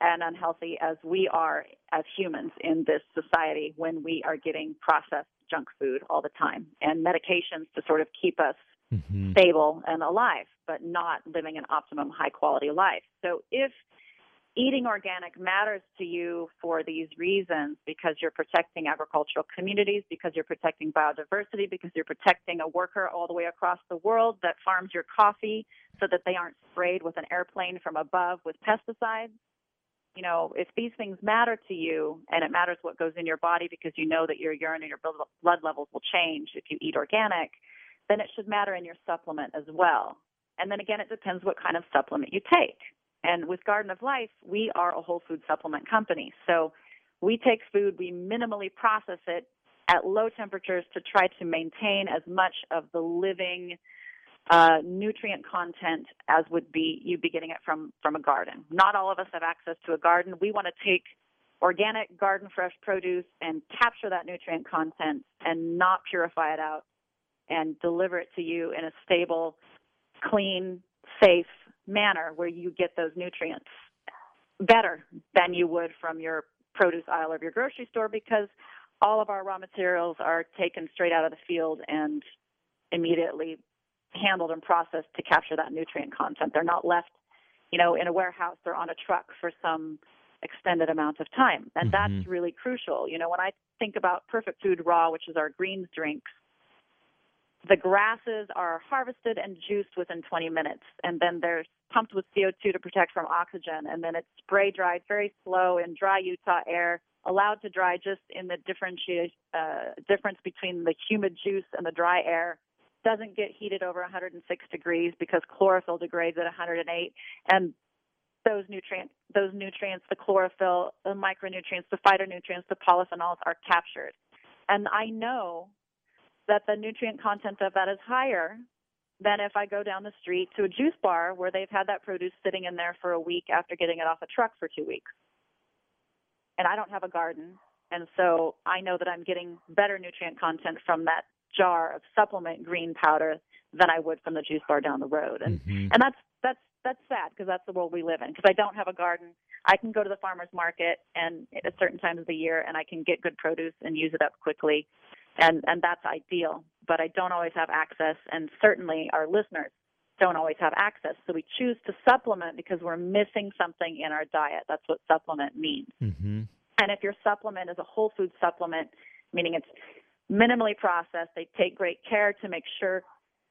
and unhealthy as we are as humans in this society when we are getting processed junk food all the time and medications to sort of keep us mm-hmm. stable and alive, but not living an optimum high quality life. So if eating organic matters to you for these reasons because you're protecting agricultural communities, because you're protecting biodiversity, because you're protecting a worker all the way across the world that farms your coffee so that they aren't sprayed with an airplane from above with pesticides, you know, if these things matter to you and it matters what goes in your body because you know that your urine and your blood levels will change if you eat organic, then it should matter in your supplement as well. And then again, it depends what kind of supplement you take. And with Garden of Life, we are a whole food supplement company. So we take food, we minimally process it at low temperatures to try to maintain as much of the living uh, nutrient content as would be you'd be getting it from from a garden. Not all of us have access to a garden. We want to take organic garden fresh produce and capture that nutrient content and not purify it out and deliver it to you in a stable, clean, safe manner where you get those nutrients better than you would from your produce aisle of your grocery store because all of our raw materials are taken straight out of the field and immediately handled and processed to capture that nutrient content. They're not left, you know, in a warehouse or on a truck for some extended amount of time. And mm-hmm. that's really crucial. You know, when I think about Perfect Food Raw, which is our greens drinks, the grasses are harvested and juiced within 20 minutes, and then they're pumped with CO2 to protect from oxygen, and then it's spray dried very slow in dry Utah air, allowed to dry just in the differentiate, uh, difference between the humid juice and the dry air doesn't get heated over 106 degrees because chlorophyll degrades at 108 and those nutrients those nutrients the chlorophyll the micronutrients the phytonutrients the polyphenols are captured. And i know that the nutrient content of that is higher than if i go down the street to a juice bar where they've had that produce sitting in there for a week after getting it off a truck for 2 weeks. And i don't have a garden and so i know that i'm getting better nutrient content from that jar of supplement green powder than I would from the juice bar down the road. And mm-hmm. and that's that's that's sad because that's the world we live in. Because I don't have a garden, I can go to the farmers market and at certain times of the year, and I can get good produce and use it up quickly, and and that's ideal. But I don't always have access, and certainly our listeners don't always have access. So we choose to supplement because we're missing something in our diet. That's what supplement means. Mm-hmm. And if your supplement is a whole food supplement, meaning it's minimally processed. They take great care to make sure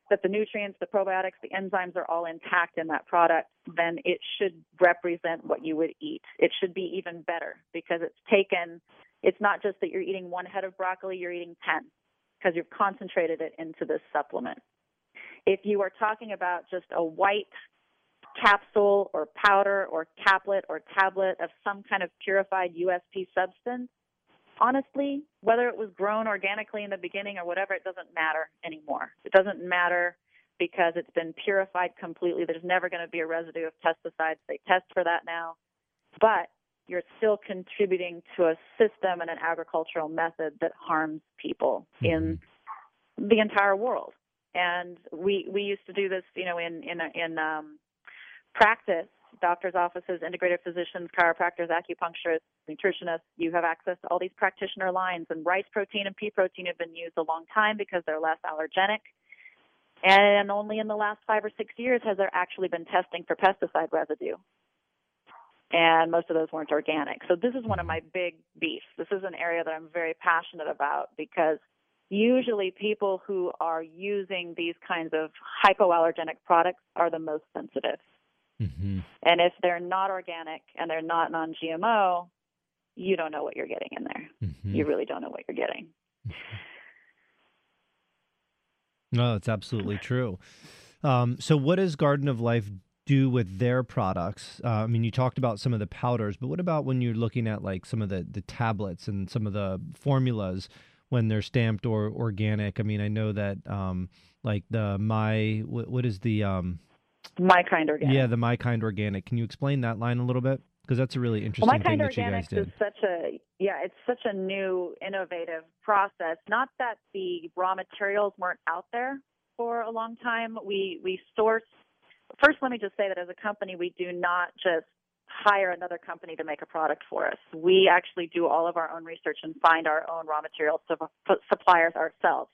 that the nutrients, the probiotics, the enzymes are all intact in that product, then it should represent what you would eat. It should be even better because it's taken, it's not just that you're eating one head of broccoli, you're eating 10 because you've concentrated it into this supplement. If you are talking about just a white capsule or powder or caplet or tablet of some kind of purified USP substance, honestly, whether it was grown organically in the beginning or whatever, it doesn't matter anymore. It doesn't matter because it's been purified completely. There's never going to be a residue of pesticides. They test for that now. But you're still contributing to a system and an agricultural method that harms people mm-hmm. in the entire world. And we we used to do this, you know, in in in um, practice doctors' offices, integrative physicians, chiropractors, acupuncturists, nutritionists, you have access to all these practitioner lines. And rice protein and pea protein have been used a long time because they're less allergenic. And only in the last five or six years has there actually been testing for pesticide residue. And most of those weren't organic. So this is one of my big beefs. This is an area that I'm very passionate about because usually people who are using these kinds of hypoallergenic products are the most sensitive. Mm-hmm. And if they're not organic and they're not non GMO, you don't know what you're getting in there. Mm-hmm. You really don't know what you're getting. No, that's absolutely true. Um, so, what does Garden of Life do with their products? Uh, I mean, you talked about some of the powders, but what about when you're looking at like some of the the tablets and some of the formulas when they're stamped or organic? I mean, I know that um, like the my what, what is the um, my kind organic? Yeah, the my kind organic. Can you explain that line a little bit? Because that's a really interesting well, thing that you guys did. My Kind Organics Is such a yeah, it's such a new, innovative process. Not that the raw materials weren't out there for a long time. We we source. First, let me just say that as a company, we do not just hire another company to make a product for us. We actually do all of our own research and find our own raw material suppliers ourselves.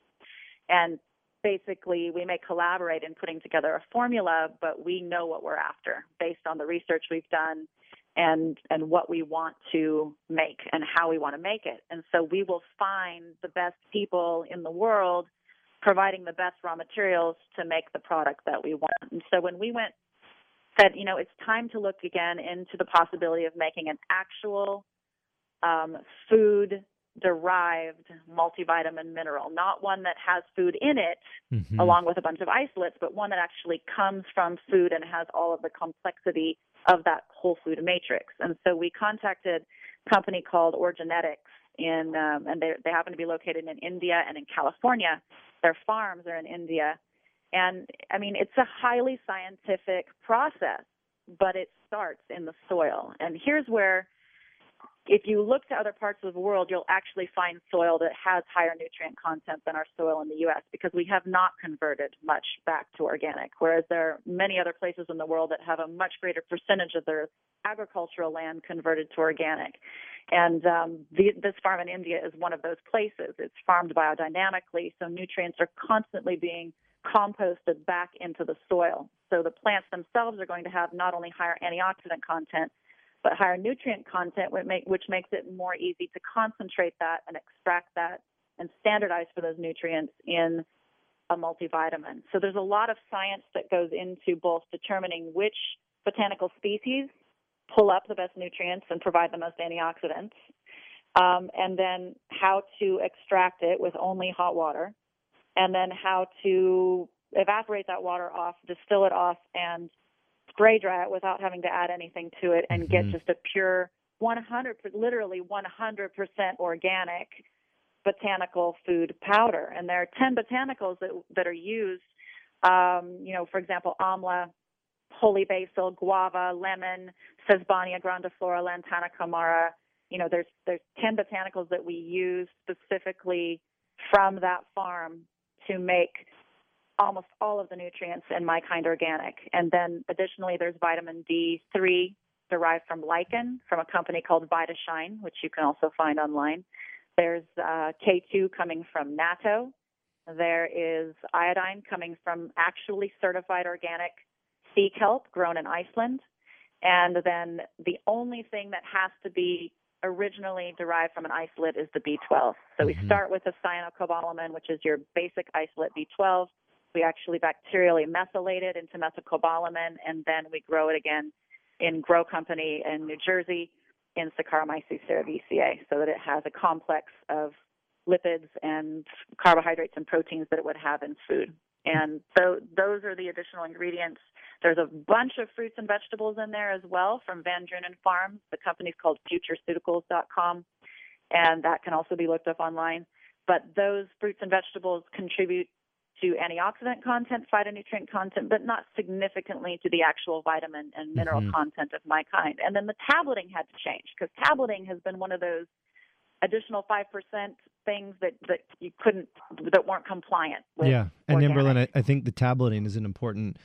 And basically, we may collaborate in putting together a formula, but we know what we're after based on the research we've done and and what we want to make and how we want to make it. And so we will find the best people in the world providing the best raw materials to make the product that we want. And so when we went said, you know, it's time to look again into the possibility of making an actual um, food derived multivitamin mineral, not one that has food in it mm-hmm. along with a bunch of isolates, but one that actually comes from food and has all of the complexity of that whole food matrix. And so we contacted a company called Orgenetics in um, and they they happen to be located in India and in California. Their farms are in India. And I mean, it's a highly scientific process, but it starts in the soil. And here's where if you look to other parts of the world, you'll actually find soil that has higher nutrient content than our soil in the U.S. because we have not converted much back to organic, whereas there are many other places in the world that have a much greater percentage of their agricultural land converted to organic. And um, the, this farm in India is one of those places. It's farmed biodynamically, so nutrients are constantly being composted back into the soil. So the plants themselves are going to have not only higher antioxidant content, but higher nutrient content, which makes it more easy to concentrate that and extract that and standardize for those nutrients in a multivitamin. So there's a lot of science that goes into both determining which botanical species pull up the best nutrients and provide the most antioxidants, um, and then how to extract it with only hot water, and then how to evaporate that water off, distill it off, and spray dry it without having to add anything to it and mm-hmm. get just a pure 100 literally 100% organic botanical food powder and there are 10 botanicals that that are used um, you know for example amla holy basil guava lemon sesbania grandiflora lantana camara you know there's there's 10 botanicals that we use specifically from that farm to make almost all of the nutrients in my kind organic. And then additionally, there's vitamin D3 derived from lichen from a company called VitaShine, which you can also find online. There's uh, K2 coming from natto. There is iodine coming from actually certified organic sea kelp grown in Iceland. And then the only thing that has to be originally derived from an isolate is the B12. So mm-hmm. we start with the cyanocobalamin, which is your basic isolate B12. We actually bacterially methylate it into methylcobalamin, and then we grow it again in Grow Company in New Jersey in Saccharomyces cerevisiae, so that it has a complex of lipids and carbohydrates and proteins that it would have in food. And so those are the additional ingredients. There's a bunch of fruits and vegetables in there as well from Van Drunen Farms. The company's called futureceuticals.com, and that can also be looked up online. But those fruits and vegetables contribute to antioxidant content, phytonutrient content, but not significantly to the actual vitamin and mineral mm-hmm. content of my kind. And then the tableting had to change because tableting has been one of those additional 5% things that, that you couldn't, that weren't compliant with. Yeah. And then, Berlin, I, I think the tableting is an important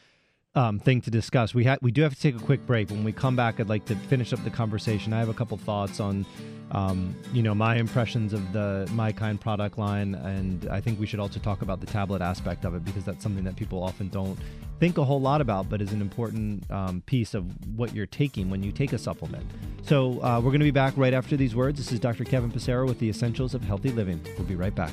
um, thing to discuss. We ha- we do have to take a quick break. When we come back, I'd like to finish up the conversation. I have a couple thoughts on, um, you know, my impressions of the my kind product line, and I think we should also talk about the tablet aspect of it because that's something that people often don't think a whole lot about, but is an important um, piece of what you're taking when you take a supplement. So uh, we're going to be back right after these words. This is Dr. Kevin Passero with the Essentials of Healthy Living. We'll be right back.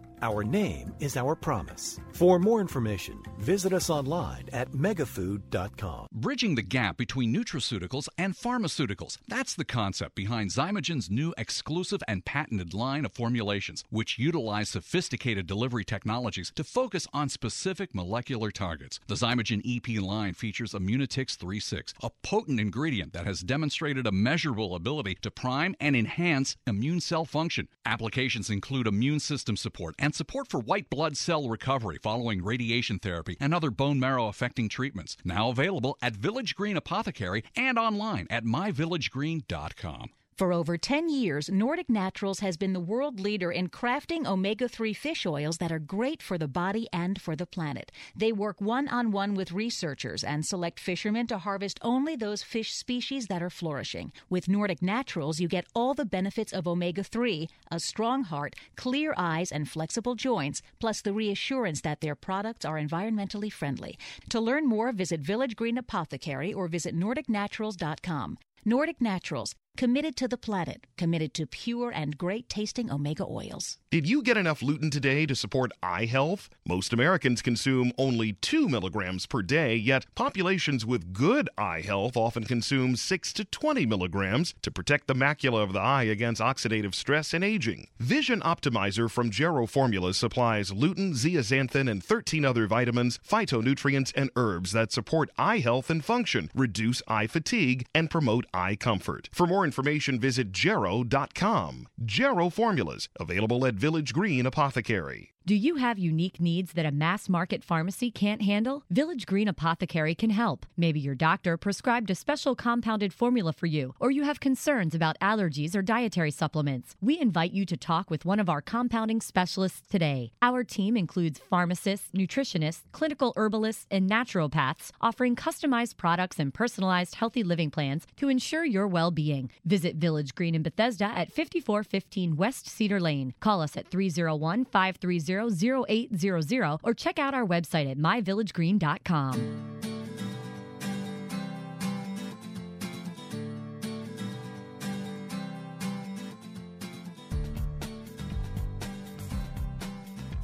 Our name is our promise. For more information, visit us online at megafood.com. Bridging the gap between nutraceuticals and pharmaceuticals. That's the concept behind Xymogen's new exclusive and patented line of formulations, which utilize sophisticated delivery technologies to focus on specific molecular targets. The Xymogen EP line features Immunitix 36, a potent ingredient that has demonstrated a measurable ability to prime and enhance immune cell function. Applications include immune system support and support for white blood cell recovery following radiation therapy and other bone marrow affecting treatments. Now available at Village Green Apothecary and online at myvillagegreen.com. For over 10 years, Nordic Naturals has been the world leader in crafting omega 3 fish oils that are great for the body and for the planet. They work one on one with researchers and select fishermen to harvest only those fish species that are flourishing. With Nordic Naturals, you get all the benefits of omega 3, a strong heart, clear eyes, and flexible joints, plus the reassurance that their products are environmentally friendly. To learn more, visit Village Green Apothecary or visit NordicNaturals.com. Nordic Naturals, committed to the planet, committed to pure and great tasting omega oils. Did you get enough lutein today to support eye health? Most Americans consume only 2 milligrams per day, yet populations with good eye health often consume 6 to 20 milligrams to protect the macula of the eye against oxidative stress and aging. Vision Optimizer from Jarrow Formulas supplies lutein, zeaxanthin, and 13 other vitamins, phytonutrients, and herbs that support eye health and function, reduce eye fatigue, and promote eye comfort. For more information, visit Jarrow.com. Jarrow Formulas, available at Village Green Apothecary. Do you have unique needs that a mass market pharmacy can't handle? Village Green Apothecary can help. Maybe your doctor prescribed a special compounded formula for you, or you have concerns about allergies or dietary supplements. We invite you to talk with one of our compounding specialists today. Our team includes pharmacists, nutritionists, clinical herbalists, and naturopaths offering customized products and personalized healthy living plans to ensure your well being. Visit Village Green in Bethesda at 5415 West Cedar Lane. Call us at 301 530 0800 or check out our website at myvillagegreen.com.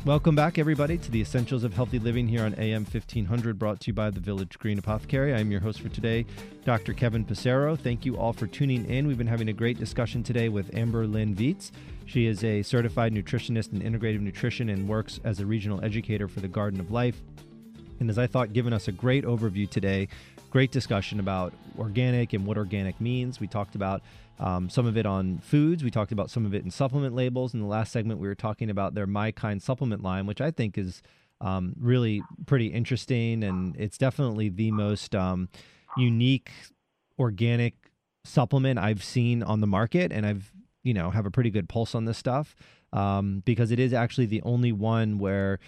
Welcome back, everybody, to the Essentials of Healthy Living here on AM 1500, brought to you by the Village Green Apothecary. I'm your host for today, Dr. Kevin Passero. Thank you all for tuning in. We've been having a great discussion today with Amber Lynn Viets. She is a certified nutritionist in integrative nutrition and works as a regional educator for the Garden of Life. And as I thought, given us a great overview today, great discussion about organic and what organic means. We talked about um, some of it on foods. We talked about some of it in supplement labels. In the last segment, we were talking about their My Kind supplement line, which I think is um, really pretty interesting. And it's definitely the most um, unique organic supplement I've seen on the market. And I've, you know, have a pretty good pulse on this stuff um, because it is actually the only one where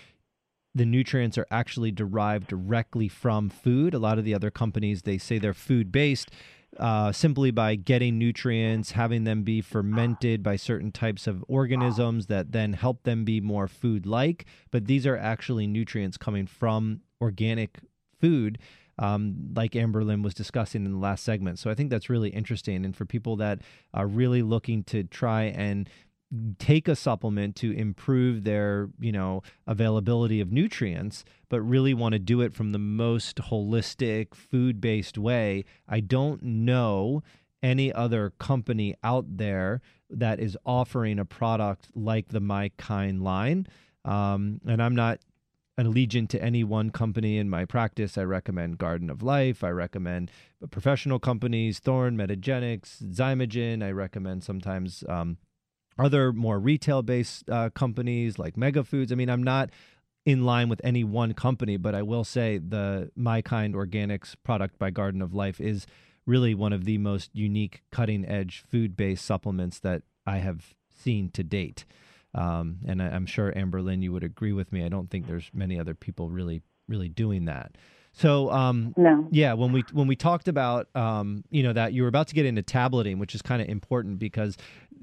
the nutrients are actually derived directly from food. A lot of the other companies, they say they're food based uh, simply by getting nutrients, having them be fermented by certain types of organisms that then help them be more food like. But these are actually nutrients coming from organic food. Um, like Amber Lynn was discussing in the last segment. So I think that's really interesting. And for people that are really looking to try and take a supplement to improve their you know availability of nutrients but really want to do it from the most holistic food-based way i don't know any other company out there that is offering a product like the my kind line um, and i'm not allegiant to any one company in my practice. I recommend Garden of Life. I recommend professional companies, Thorne, Metagenics, Xymogen. I recommend sometimes um, other more retail based uh, companies like Mega Foods. I mean, I'm not in line with any one company, but I will say the My Kind Organics product by Garden of Life is really one of the most unique, cutting edge food based supplements that I have seen to date. Um, and I, am sure Amber Lynn, you would agree with me. I don't think there's many other people really, really doing that. So um, no, yeah, when we when we talked about um, you know that you were about to get into tableting, which is kind of important because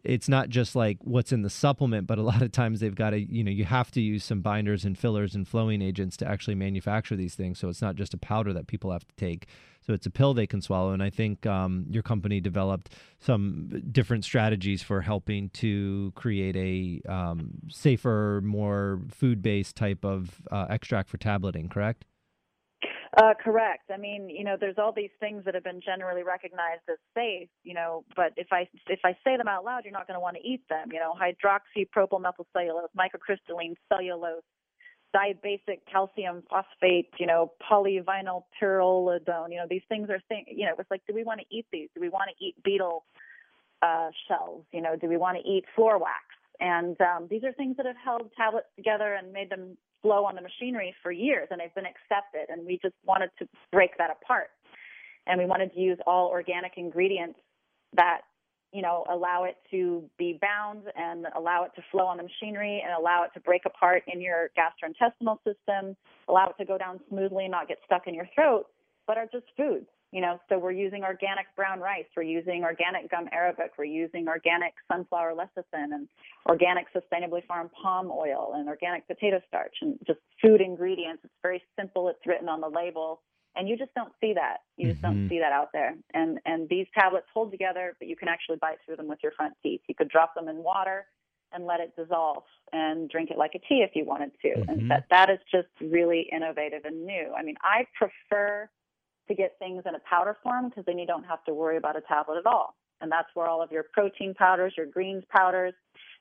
it's not just like what's in the supplement, but a lot of times they've got to you know you have to use some binders and fillers and flowing agents to actually manufacture these things. So it's not just a powder that people have to take. So it's a pill they can swallow. And I think um, your company developed some different strategies for helping to create a um, safer, more food based type of uh, extract for tableting. Correct? Uh, correct. I mean, you know, there's all these things that have been generally recognized as safe, you know, but if I if I say them out loud, you're not going to want to eat them. You know, hydroxypropylmethylcellulose, microcrystalline cellulose, dibasic calcium phosphate, you know, polyvinyl pyrrolidone. You know, these things are things. You know, it's like, do we want to eat these? Do we want to eat beetle uh, shells? You know, do we want to eat floor wax? And um, these are things that have held tablets together and made them flow on the machinery for years, and they've been accepted. And we just wanted to break that apart, and we wanted to use all organic ingredients that you know allow it to be bound and allow it to flow on the machinery and allow it to break apart in your gastrointestinal system, allow it to go down smoothly, and not get stuck in your throat, but are just foods. You know, so we're using organic brown rice, we're using organic gum arabic, we're using organic sunflower lecithin and organic sustainably farmed palm oil and organic potato starch and just food ingredients. It's very simple. It's written on the label and you just don't see that. You just mm-hmm. don't see that out there. And and these tablets hold together, but you can actually bite through them with your front teeth. You could drop them in water and let it dissolve and drink it like a tea if you wanted to. Mm-hmm. And that that is just really innovative and new. I mean, I prefer to get things in a powder form because then you don't have to worry about a tablet at all. And that's where all of your protein powders, your greens powders,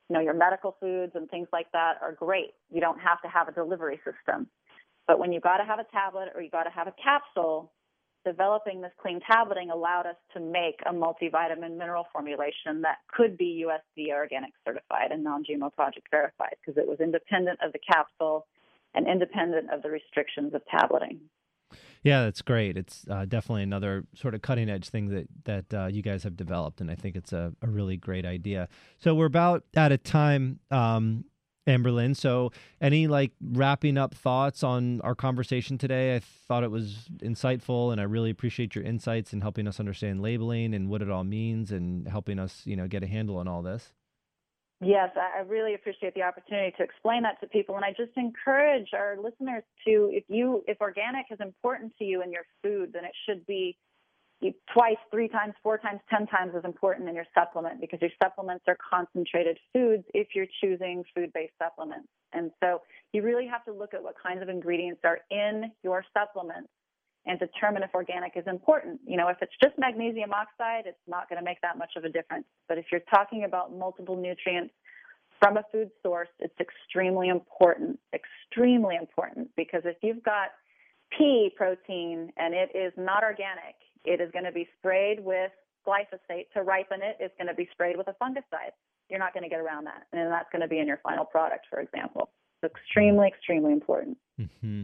you know, your medical foods and things like that are great. You don't have to have a delivery system. But when you got to have a tablet or you got to have a capsule, developing this clean tableting allowed us to make a multivitamin mineral formulation that could be USDA organic certified and non-GMO project verified because it was independent of the capsule and independent of the restrictions of tableting. Yeah, that's great. It's uh, definitely another sort of cutting edge thing that that uh, you guys have developed, and I think it's a, a really great idea. So we're about out of time, um, Amberlynn. So any like wrapping up thoughts on our conversation today? I thought it was insightful, and I really appreciate your insights in helping us understand labeling and what it all means, and helping us, you know, get a handle on all this. Yes, I really appreciate the opportunity to explain that to people. And I just encourage our listeners to, if you, if organic is important to you in your food, then it should be twice, three times, four times, ten times as important in your supplement because your supplements are concentrated foods if you're choosing food-based supplements. And so you really have to look at what kinds of ingredients are in your supplements and determine if organic is important. You know, if it's just magnesium oxide, it's not going to make that much of a difference. But if you're talking about multiple nutrients from a food source, it's extremely important, extremely important, because if you've got pea protein and it is not organic, it is going to be sprayed with glyphosate to ripen it. It's going to be sprayed with a fungicide. You're not going to get around that. And that's going to be in your final product, for example. It's extremely, extremely important. Mm-hmm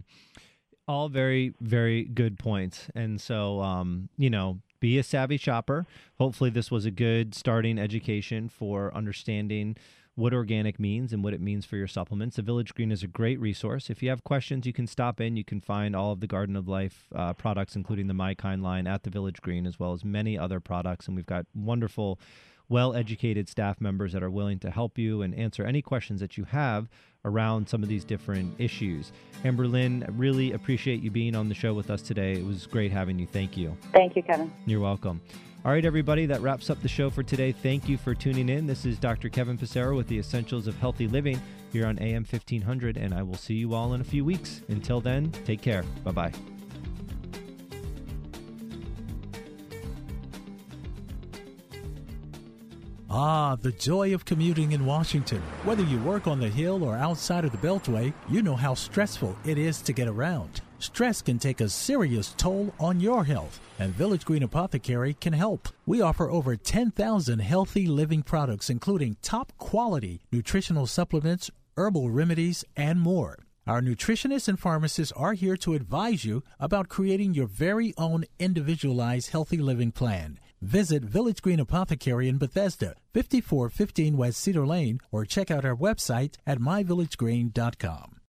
all very very good points and so um, you know be a savvy shopper hopefully this was a good starting education for understanding what organic means and what it means for your supplements. The Village Green is a great resource. If you have questions, you can stop in. You can find all of the Garden of Life uh, products, including the My Kind line, at the Village Green, as well as many other products. And we've got wonderful well educated staff members that are willing to help you and answer any questions that you have around some of these different issues. Amberlynn, really appreciate you being on the show with us today. It was great having you. Thank you. Thank you, Kevin. You're welcome. All right, everybody, that wraps up the show for today. Thank you for tuning in. This is Dr. Kevin Passero with the Essentials of Healthy Living here on AM 1500, and I will see you all in a few weeks. Until then, take care. Bye bye. Ah, the joy of commuting in Washington. Whether you work on the Hill or outside of the Beltway, you know how stressful it is to get around. Stress can take a serious toll on your health, and Village Green Apothecary can help. We offer over 10,000 healthy living products, including top quality nutritional supplements, herbal remedies, and more. Our nutritionists and pharmacists are here to advise you about creating your very own individualized healthy living plan. Visit Village Green Apothecary in Bethesda, 5415 West Cedar Lane, or check out our website at myvillagegreen.com.